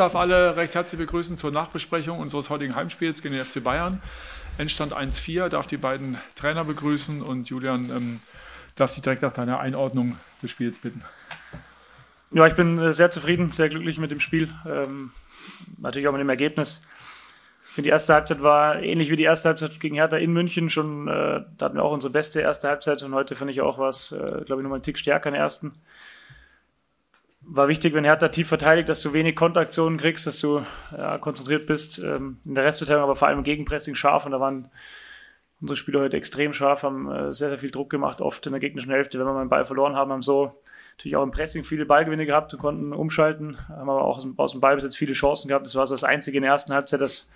darf alle recht herzlich begrüßen zur Nachbesprechung unseres heutigen Heimspiels gegen den FC Bayern. Endstand 1-4, darf die beiden Trainer begrüßen und Julian ähm, darf dich direkt nach deiner Einordnung des Spiels bitten. Ja, ich bin äh, sehr zufrieden, sehr glücklich mit dem Spiel. Ähm, natürlich auch mit dem Ergebnis. Ich finde, die erste Halbzeit war ähnlich wie die erste Halbzeit gegen Hertha in München. Schon, äh, da hatten wir auch unsere beste erste Halbzeit und heute finde ich auch was, äh, glaube ich, nochmal einen Tick stärker in der ersten. War wichtig, wenn Hertha tief verteidigt, dass du wenig Kontaktionen kriegst, dass du ja, konzentriert bist. Ähm, in der Restverteilung aber vor allem im Gegenpressing scharf und da waren unsere Spieler heute extrem scharf, haben äh, sehr, sehr viel Druck gemacht, oft in der gegnerischen Hälfte, wenn wir mal einen Ball verloren haben, haben so natürlich auch im Pressing viele Ballgewinne gehabt und konnten umschalten, haben aber auch aus dem, aus dem Ballbesitz viele Chancen gehabt. Das war so das Einzige in der ersten Halbzeit, dass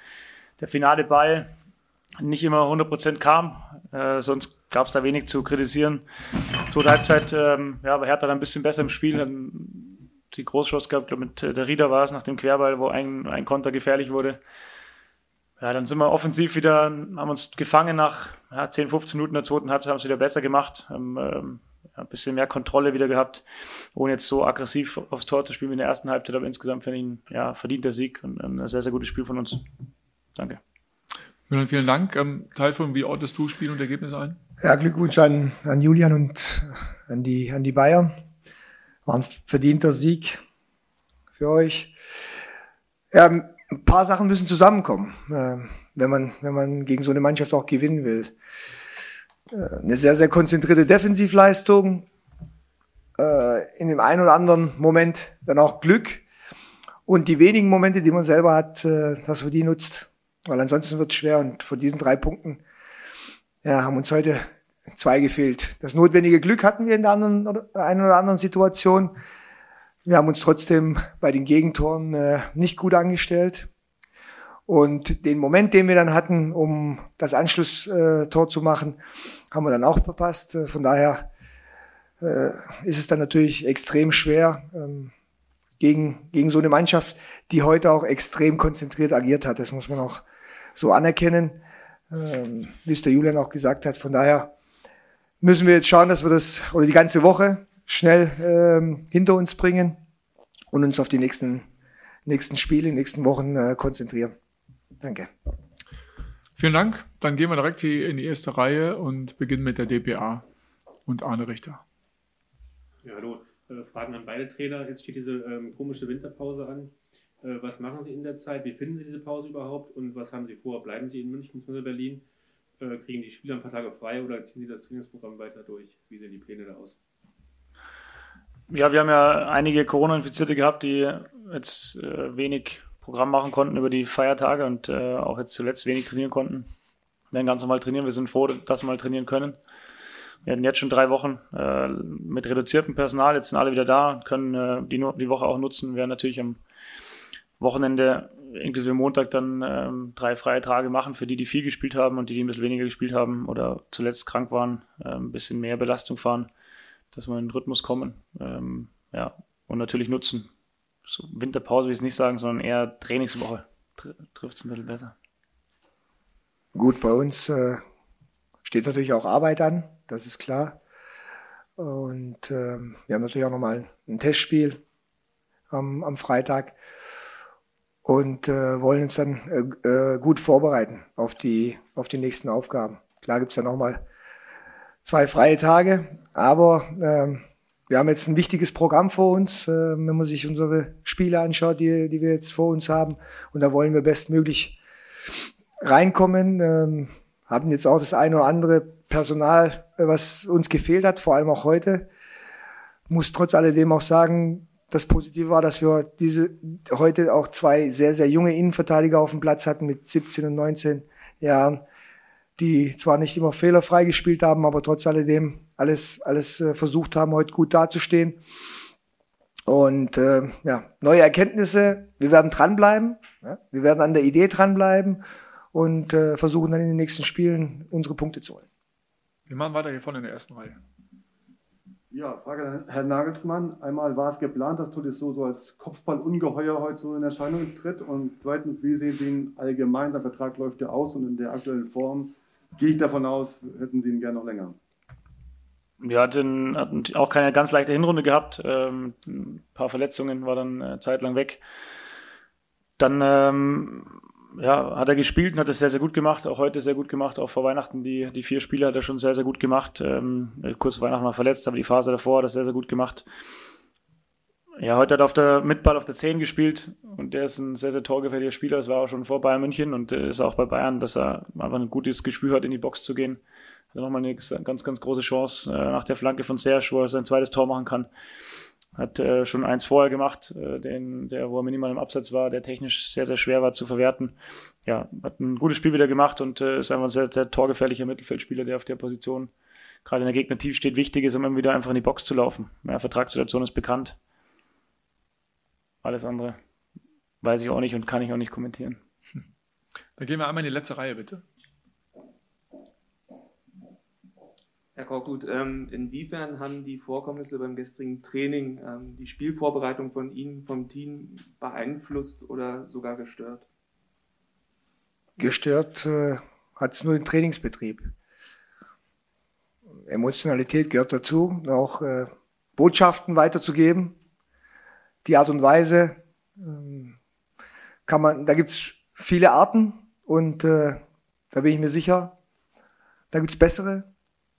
der finale Ball nicht immer 100% kam. Äh, sonst gab es da wenig zu kritisieren. Zweite Halbzeit, ähm, ja, aber Hertha dann ein bisschen besser im Spiel. Dann die Großchance gehabt, glaube mit äh, der Rieder war es nach dem Querball, wo ein, ein Konter gefährlich wurde. Ja, dann sind wir offensiv wieder, haben uns gefangen nach ja, 10, 15 Minuten der zweiten Halbzeit, haben es wieder besser gemacht, haben ähm, ein bisschen mehr Kontrolle wieder gehabt, ohne jetzt so aggressiv aufs Tor zu spielen wie in der ersten Halbzeit. Aber insgesamt finde ich ein ja, verdienter Sieg und ein sehr, sehr gutes Spiel von uns. Danke. Julian, vielen Dank. Ähm, Teilfung, wie ordnest du Spiel und Ergebnis ein? Ja, Glückwunsch an, an Julian und an die, an die Bayern. War ein verdienter Sieg für euch. Ja, ein paar Sachen müssen zusammenkommen, äh, wenn man, wenn man gegen so eine Mannschaft auch gewinnen will. Äh, eine sehr, sehr konzentrierte Defensivleistung, äh, in dem einen oder anderen Moment dann auch Glück und die wenigen Momente, die man selber hat, äh, dass man die nutzt, weil ansonsten wird es schwer und von diesen drei Punkten ja, haben uns heute zwei gefehlt. Das notwendige Glück hatten wir in der anderen einen oder anderen Situation. Wir haben uns trotzdem bei den Gegentoren äh, nicht gut angestellt. Und den Moment, den wir dann hatten, um das Anschlusstor zu machen, haben wir dann auch verpasst. Von daher äh, ist es dann natürlich extrem schwer ähm, gegen, gegen so eine Mannschaft, die heute auch extrem konzentriert agiert hat. Das muss man auch so anerkennen, ähm, wie es der Julian auch gesagt hat. Von daher müssen wir jetzt schauen, dass wir das oder die ganze Woche schnell ähm, hinter uns bringen und uns auf die nächsten, nächsten Spiele, nächsten Wochen äh, konzentrieren. Danke. Vielen Dank. Dann gehen wir direkt hier in die erste Reihe und beginnen mit der DPA und Arne Richter. Ja, hallo. Äh, Fragen an beide Trainer. Jetzt steht diese ähm, komische Winterpause an. Äh, was machen Sie in der Zeit? Wie finden Sie diese Pause überhaupt? Und was haben Sie vor? Bleiben Sie in München bzw. Berlin? Äh, kriegen die Spieler ein paar Tage frei oder ziehen Sie das Trainingsprogramm weiter durch? Wie sehen die Pläne da aus? Ja, wir haben ja einige Corona-Infizierte gehabt, die jetzt äh, wenig Programm machen konnten über die Feiertage und äh, auch jetzt zuletzt wenig trainieren konnten. Wir werden ganz normal trainieren. Wir sind froh, dass wir mal trainieren können. Wir hatten jetzt schon drei Wochen äh, mit reduziertem Personal. Jetzt sind alle wieder da, können äh, die, die Woche auch nutzen. Wir werden natürlich am Wochenende inklusive Montag dann ähm, drei freie Tage machen für die, die viel gespielt haben und die, die ein bisschen weniger gespielt haben oder zuletzt krank waren, äh, ein bisschen mehr Belastung fahren, dass wir in den Rhythmus kommen. Ähm, ja, und natürlich nutzen so Winterpause will ich es nicht sagen, sondern eher Trainingswoche trifft es ein bisschen besser. Gut, bei uns äh, steht natürlich auch Arbeit an, das ist klar. Und ähm, wir haben natürlich auch nochmal ein Testspiel am, am Freitag und äh, wollen uns dann äh, äh gut vorbereiten auf die, auf die nächsten Aufgaben. Klar gibt's ja nochmal zwei freie Tage, aber ähm, wir haben jetzt ein wichtiges Programm vor uns, äh, wenn man sich unsere Spiele anschaut, die, die wir jetzt vor uns haben. Und da wollen wir bestmöglich reinkommen. Ähm, haben jetzt auch das eine oder andere Personal, äh, was uns gefehlt hat, vor allem auch heute. Muss trotz alledem auch sagen, das Positive war, dass wir diese heute auch zwei sehr, sehr junge Innenverteidiger auf dem Platz hatten mit 17 und 19 Jahren, die zwar nicht immer fehlerfrei gespielt haben, aber trotz alledem alles, alles äh, versucht haben, heute gut dazustehen. Und äh, ja, neue Erkenntnisse. Wir werden dranbleiben. Ja? Wir werden an der Idee dranbleiben und äh, versuchen dann in den nächsten Spielen unsere Punkte zu holen. Wir machen weiter hier vorne in der ersten Reihe. Ja, Frage an Herrn Nagelsmann. Einmal war es geplant, dass Todis so, so als Kopfballungeheuer heute so in Erscheinung tritt. Und zweitens, wie sehen Sie ihn allgemein? Der Vertrag läuft ja aus und in der aktuellen Form gehe ich davon aus, hätten Sie ihn gerne noch länger. Wir hatten, hatten auch keine ganz leichte Hinrunde gehabt. Ähm, ein paar Verletzungen war dann äh, zeitlang weg. dann ähm, ja, hat er gespielt und hat es sehr, sehr gut gemacht. Auch heute sehr gut gemacht. Auch vor Weihnachten die, die vier Spiele hat er schon sehr, sehr gut gemacht. Ähm, kurz vor Weihnachten mal verletzt, aber die Phase davor hat er sehr, sehr gut gemacht. Ja, heute hat er auf der Mitball auf der 10 gespielt und der ist ein sehr, sehr torgefährlicher Spieler. Das war auch schon vor Bayern München und ist auch bei Bayern, dass er einfach ein gutes Gespür hat, in die Box zu gehen. Hat nochmal eine ganz, ganz große Chance äh, nach der Flanke von Serge, wo er sein zweites Tor machen kann. Hat äh, schon eins vorher gemacht, äh, den, der, wo er minimal im Absatz war, der technisch sehr, sehr schwer war zu verwerten. Ja, hat ein gutes Spiel wieder gemacht und äh, ist einfach ein sehr, sehr torgefährlicher Mittelfeldspieler, der auf der Position gerade in der Gegner tief steht, wichtig ist, um immer wieder einfach in die Box zu laufen. Ja, Vertragssituation ist bekannt. Alles andere weiß ich auch nicht und kann ich auch nicht kommentieren. Dann gehen wir einmal in die letzte Reihe, bitte. Herr Korkut, ähm, inwiefern haben die Vorkommnisse beim gestrigen Training ähm, die Spielvorbereitung von Ihnen, vom Team beeinflusst oder sogar gestört? Gestört äh, hat es nur den Trainingsbetrieb. Emotionalität gehört dazu, auch äh, Botschaften weiterzugeben. Die Art und Weise ähm, kann man, da gibt's viele Arten und äh, da bin ich mir sicher, da gibt's bessere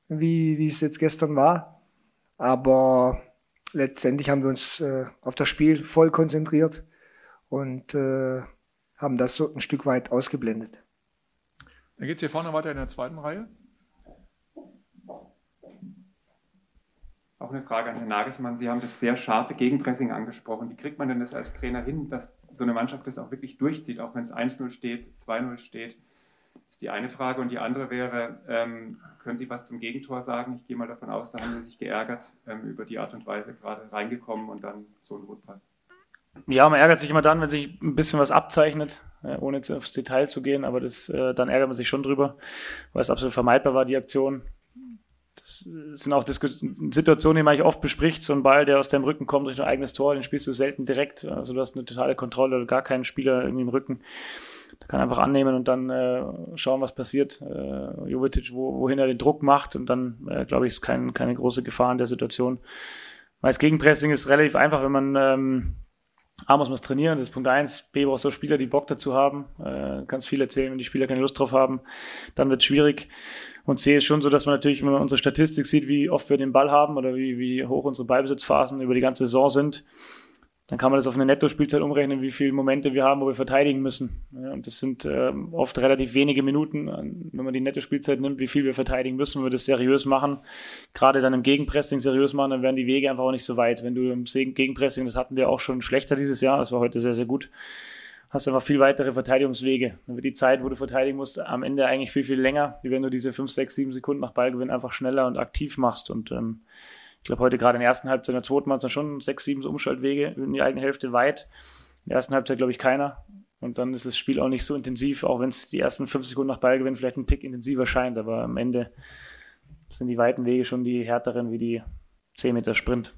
wie, wie es jetzt gestern war. Aber letztendlich haben wir uns äh, auf das Spiel voll konzentriert und äh, haben das so ein Stück weit ausgeblendet. Dann geht es hier vorne weiter in der zweiten Reihe. Auch eine Frage an Herrn Nagelsmann. Sie haben das sehr scharfe Gegenpressing angesprochen. Wie kriegt man denn das als Trainer hin, dass so eine Mannschaft das auch wirklich durchzieht, auch wenn es 1-0 steht, 2-0 steht? Ist die eine Frage. Und die andere wäre, ähm, können Sie was zum Gegentor sagen? Ich gehe mal davon aus, da haben Sie sich geärgert ähm, über die Art und Weise gerade reingekommen und dann so ein Rotpass. Ja, man ärgert sich immer dann, wenn sich ein bisschen was abzeichnet, äh, ohne jetzt aufs Detail zu gehen, aber das, äh, dann ärgert man sich schon drüber, weil es absolut vermeidbar war, die Aktion. Das sind auch Disku Situationen, die man oft bespricht. So ein Ball, der aus deinem Rücken kommt durch ein eigenes Tor, den spielst du selten direkt. Also du hast eine totale Kontrolle oder gar keinen Spieler irgendwie im Rücken. Der kann einfach annehmen und dann äh, schauen, was passiert. Äh, Jovetic, wo, wohin er den Druck macht und dann, äh, glaube ich, ist kein, keine große Gefahr in der Situation. Weil das Gegenpressing ist relativ einfach, wenn man ähm, A muss man trainieren, das ist Punkt eins. B brauchst du Spieler, die Bock dazu haben. Äh, kannst viel erzählen, wenn die Spieler keine Lust drauf haben, dann wird es schwierig. Und C ist schon so, dass man natürlich, wenn man unsere Statistik sieht, wie oft wir den Ball haben oder wie, wie hoch unsere Ballbesitzphasen über die ganze Saison sind, dann kann man das auf eine Netto-Spielzeit umrechnen, wie viele Momente wir haben, wo wir verteidigen müssen. Ja, und das sind äh, oft relativ wenige Minuten, wenn man die Netto-Spielzeit nimmt, wie viel wir verteidigen müssen. Wenn wir das seriös machen, gerade dann im Gegenpressing seriös machen, dann werden die Wege einfach auch nicht so weit. Wenn du im Gegenpressing, das hatten wir auch schon schlechter dieses Jahr, das war heute sehr, sehr gut, hast einfach viel weitere Verteidigungswege. Dann wird die Zeit, wo du verteidigen musst, am Ende eigentlich viel, viel länger, wie wenn du diese 5, 6, 7 Sekunden nach Ballgewinn einfach schneller und aktiv machst. Und ähm, ich glaube, heute gerade in der ersten Halbzeit, in der zweiten waren es schon sechs, sieben Umschaltwege in die eigene Hälfte weit. In der ersten Halbzeit, glaube ich, keiner. Und dann ist das Spiel auch nicht so intensiv, auch wenn es die ersten fünf Sekunden nach Ballgewinn vielleicht ein Tick intensiver scheint. Aber am Ende sind die weiten Wege schon die härteren wie die 10 Meter Sprint.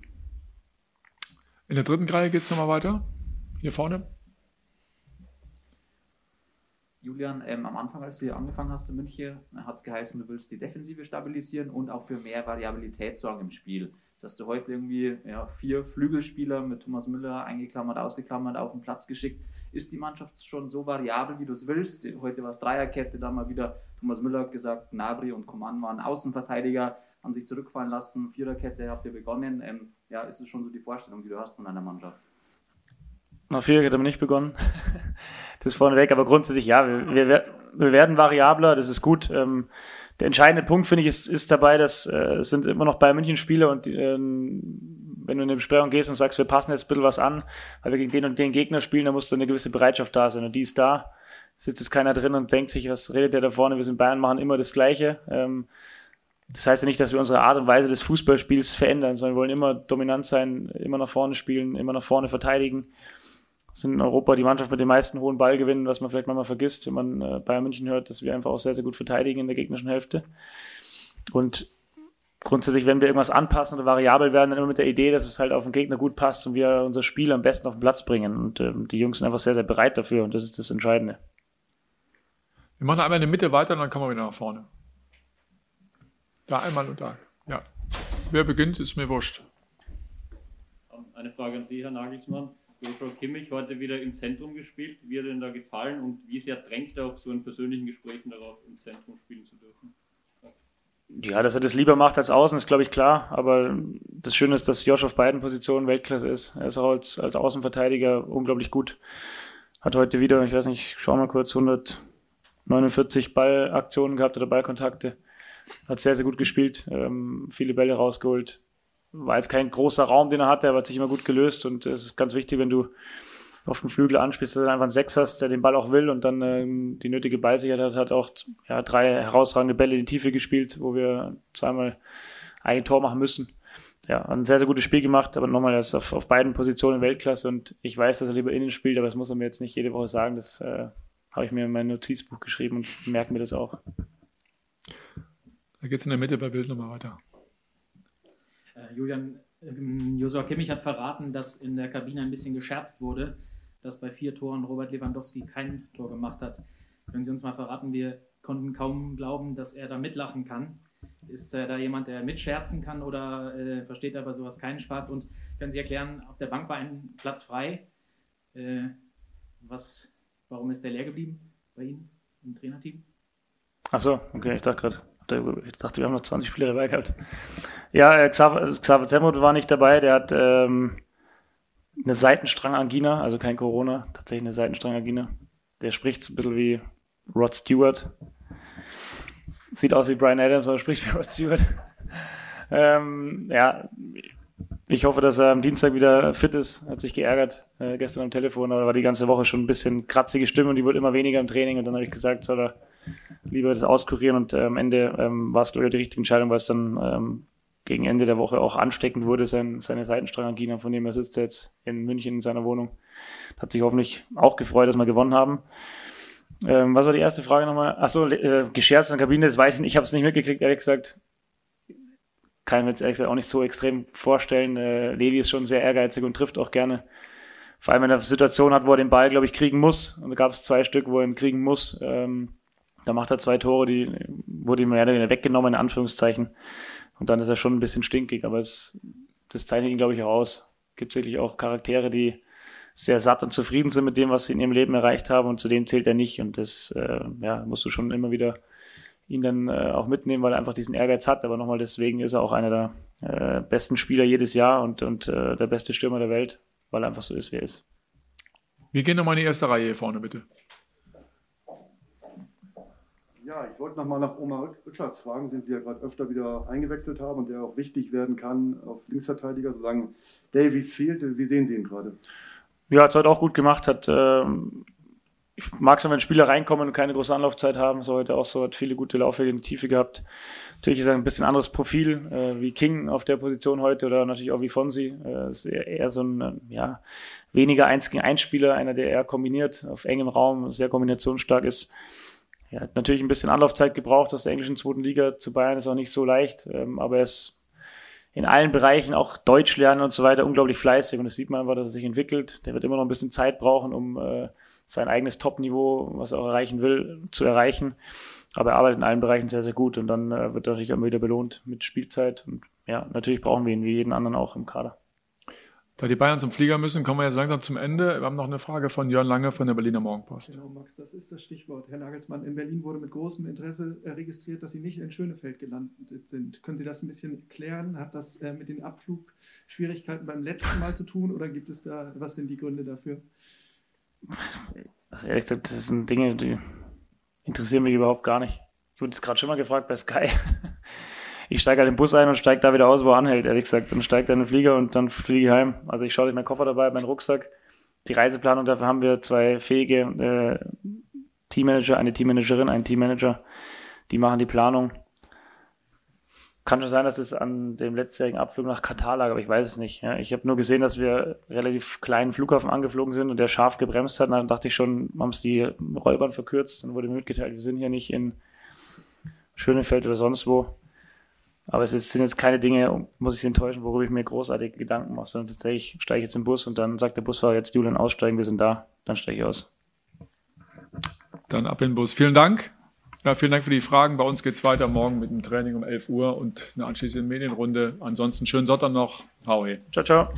In der dritten Reihe geht es nochmal weiter. Hier vorne. Julian, ähm, am Anfang, als du angefangen hast in München, hat es geheißen, du willst die Defensive stabilisieren und auch für mehr Variabilität sorgen im Spiel. Hast du heute irgendwie ja, vier Flügelspieler mit Thomas Müller eingeklammert, ausgeklammert, auf den Platz geschickt. Ist die Mannschaft schon so variabel, wie du es willst? Heute war es Dreierkette, da mal wieder Thomas Müller hat gesagt, Nabri und Coman waren Außenverteidiger, haben sich zurückfallen lassen. Viererkette habt ihr begonnen. Ähm, ja, ist es schon so die Vorstellung, die du hast von deiner Mannschaft? Nach vier hat er nicht begonnen. das ist vorneweg, aber grundsätzlich ja, wir, wir, wir werden variabler, das ist gut. Ähm, der entscheidende Punkt, finde ich, ist, ist dabei, dass äh, es sind immer noch Bayern München Spiele und ähm, wenn du in eine Besprechung gehst und sagst, wir passen jetzt ein bisschen was an, weil wir gegen den und den Gegner spielen, dann muss da eine gewisse Bereitschaft da sein und die ist da. Sitzt jetzt keiner drin und denkt sich, was redet der da vorne? Wir sind Bayern, machen immer das Gleiche. Ähm, das heißt ja nicht, dass wir unsere Art und Weise des Fußballspiels verändern, sondern wir wollen immer dominant sein, immer nach vorne spielen, immer nach vorne verteidigen sind in Europa die Mannschaft mit den meisten hohen Ballgewinnen, was man vielleicht manchmal vergisst, wenn man äh, Bayern München hört, dass wir einfach auch sehr, sehr gut verteidigen in der gegnerischen Hälfte. Und grundsätzlich, wenn wir irgendwas anpassen oder variabel werden, dann immer mit der Idee, dass es halt auf den Gegner gut passt und wir unser Spiel am besten auf den Platz bringen. Und ähm, die Jungs sind einfach sehr, sehr bereit dafür und das ist das Entscheidende. Wir machen einmal in der Mitte weiter und dann kommen wir wieder nach vorne. Da einmal und da. Ja. Wer beginnt, ist mir wurscht. Eine Frage an Sie, Herr Nagelsmann. Joshua Kimmich heute wieder im Zentrum gespielt. Wie hat er denn da gefallen und wie sehr drängt er auch so in persönlichen Gesprächen darauf, im Zentrum spielen zu dürfen? Ja, dass er das lieber macht als außen, ist glaube ich klar. Aber das Schöne ist, dass Josh auf beiden Positionen Weltklasse ist. Er ist auch als, als Außenverteidiger unglaublich gut. Hat heute wieder, ich weiß nicht, schau mal kurz, 149 Ballaktionen gehabt oder Ballkontakte. Hat sehr, sehr gut gespielt, ähm, viele Bälle rausgeholt. War jetzt kein großer Raum, den er hatte, aber hat sich immer gut gelöst. Und es ist ganz wichtig, wenn du auf den Flügel anspielst, dass du einfach einen Sechs hast, der den Ball auch will und dann ähm, die nötige Ballsicherheit hat, hat auch ja, drei herausragende Bälle in die Tiefe gespielt, wo wir zweimal ein Tor machen müssen. Ja, ein sehr, sehr gutes Spiel gemacht, aber nochmal, er ist auf, auf beiden Positionen Weltklasse und ich weiß, dass er lieber innen spielt, aber das muss er mir jetzt nicht jede Woche sagen. Das äh, habe ich mir in mein Notizbuch geschrieben und merke mir das auch. Da geht es in der Mitte bei Bild nochmal weiter. Äh, Julian, ähm, Josua Kimmich hat verraten, dass in der Kabine ein bisschen gescherzt wurde, dass bei vier Toren Robert Lewandowski kein Tor gemacht hat. Können Sie uns mal verraten, wir konnten kaum glauben, dass er da mitlachen kann. Ist äh, da jemand, der mitscherzen kann oder äh, versteht er bei sowas keinen Spaß? Und können Sie erklären, auf der Bank war ein Platz frei. Äh, was, warum ist der leer geblieben bei Ihnen im Trainerteam? Achso, okay, ich dachte gerade. Ich dachte, wir haben noch 20 Spieler dabei gehabt. Ja, äh, Xaver, Xaver Zemmour war nicht dabei. Der hat ähm, eine Seitenstrangangina, also kein Corona, tatsächlich eine Seitenstrangangina. Der spricht so ein bisschen wie Rod Stewart. Sieht aus wie Brian Adams, aber spricht wie Rod Stewart. ähm, ja, ich hoffe, dass er am Dienstag wieder fit ist. Hat sich geärgert äh, gestern am Telefon, aber war die ganze Woche schon ein bisschen kratzige Stimme und die wurde immer weniger im Training. Und dann habe ich gesagt, soll er lieber das auskurieren und äh, am Ende ähm, war es, glaube ich, die richtige Entscheidung, weil es dann ähm, gegen Ende der Woche auch ansteckend wurde, sein, seine Seitenstrangangina, von dem er sitzt jetzt in München in seiner Wohnung. Hat sich hoffentlich auch gefreut, dass wir gewonnen haben. Ähm, was war die erste Frage nochmal? Achso, äh, gescherzt in der Kabine, das weiß ich nicht, ich habe es nicht mitgekriegt, ehrlich gesagt. Kann ich mir jetzt ehrlich gesagt auch nicht so extrem vorstellen. Äh, Levi ist schon sehr ehrgeizig und trifft auch gerne. Vor allem, wenn er eine Situation hat, wo er den Ball, glaube ich, kriegen muss. Und da gab es zwei Stück, wo er ihn kriegen muss. Ähm, da macht er zwei Tore, die wurde ihm mehr oder weniger weggenommen, in Anführungszeichen. Und dann ist er schon ein bisschen stinkig, aber es, das zeichnet ihn, glaube ich, auch aus. Gibt sicherlich auch Charaktere, die sehr satt und zufrieden sind mit dem, was sie in ihrem Leben erreicht haben und zu denen zählt er nicht. Und das äh, ja, musst du schon immer wieder ihn dann äh, auch mitnehmen, weil er einfach diesen Ehrgeiz hat. Aber nochmal, deswegen ist er auch einer der äh, besten Spieler jedes Jahr und, und äh, der beste Stürmer der Welt, weil er einfach so ist, wie er ist. Wir gehen nochmal in die erste Reihe hier vorne, bitte. Ja, ich wollte nochmal nach Omar Richards fragen, den Sie ja gerade öfter wieder eingewechselt haben und der auch wichtig werden kann auf Linksverteidiger, solange Davies fehlt. Wie sehen Sie ihn gerade? Ja, hat es heute auch gut gemacht. Hat, ähm, ich mag es, wenn Spieler reinkommen und keine große Anlaufzeit haben. So heute auch so, hat viele gute Laufwege in die Tiefe gehabt. Natürlich ist er ein bisschen anderes Profil, äh, wie King auf der Position heute oder natürlich auch wie Fonsi. Äh, ist eher, eher so ein, ja, weniger Eins gegen Eins Spieler, einer, der eher kombiniert, auf engem Raum, sehr kombinationsstark ist. Er hat natürlich ein bisschen Anlaufzeit gebraucht aus der englischen zweiten Liga zu Bayern, ist auch nicht so leicht, ähm, aber er ist in allen Bereichen, auch Deutsch lernen und so weiter, unglaublich fleißig und das sieht man einfach, dass er sich entwickelt. Der wird immer noch ein bisschen Zeit brauchen, um äh, sein eigenes Top-Niveau, was er auch erreichen will, zu erreichen. Aber er arbeitet in allen Bereichen sehr, sehr gut und dann äh, wird er natürlich immer wieder belohnt mit Spielzeit. Und ja, natürlich brauchen wir ihn wie jeden anderen auch im Kader. Da die Bayern zum Flieger müssen, kommen wir jetzt langsam zum Ende. Wir haben noch eine Frage von Jörn Lange von der Berliner Morgenpost. Genau, Max, das ist das Stichwort. Herr Nagelsmann, in Berlin wurde mit großem Interesse äh, registriert, dass Sie nicht in Schönefeld gelandet sind. Können Sie das ein bisschen klären? Hat das äh, mit den Abflugschwierigkeiten beim letzten Mal zu tun oder gibt es da, was sind die Gründe dafür? Also ehrlich gesagt, das sind Dinge, die interessieren mich überhaupt gar nicht. Ich wurde es gerade schon mal gefragt bei Sky. Ich steige halt im Bus ein und steige da wieder aus, wo er anhält, ehrlich gesagt. Dann steigt er in den Flieger und dann fliege ich heim. Also ich schaue nicht meinen Koffer dabei, meinen Rucksack. Die Reiseplanung, dafür haben wir zwei fähige äh, Teammanager, eine Teammanagerin, einen Teammanager, die machen die Planung. Kann schon sein, dass es an dem letztjährigen Abflug nach Katar lag, aber ich weiß es nicht. Ja, ich habe nur gesehen, dass wir relativ kleinen Flughafen angeflogen sind und der scharf gebremst hat. Und dann dachte ich schon, haben es die Rollbahn verkürzt. Dann wurde mir mitgeteilt, wir sind hier nicht in Schönefeld oder sonst wo. Aber es sind jetzt keine Dinge, muss ich Sie enttäuschen, worüber ich mir großartige Gedanken mache, sondern tatsächlich steige ich jetzt im Bus und dann sagt der Busfahrer jetzt Julian aussteigen, wir sind da, dann steige ich aus. Dann ab in den Bus. Vielen Dank. Ja, vielen Dank für die Fragen. Bei uns geht es weiter morgen mit dem Training um 11 Uhr und eine anschließende Medienrunde. Ansonsten schönen Sonntag noch. Hau. Ciao, ciao.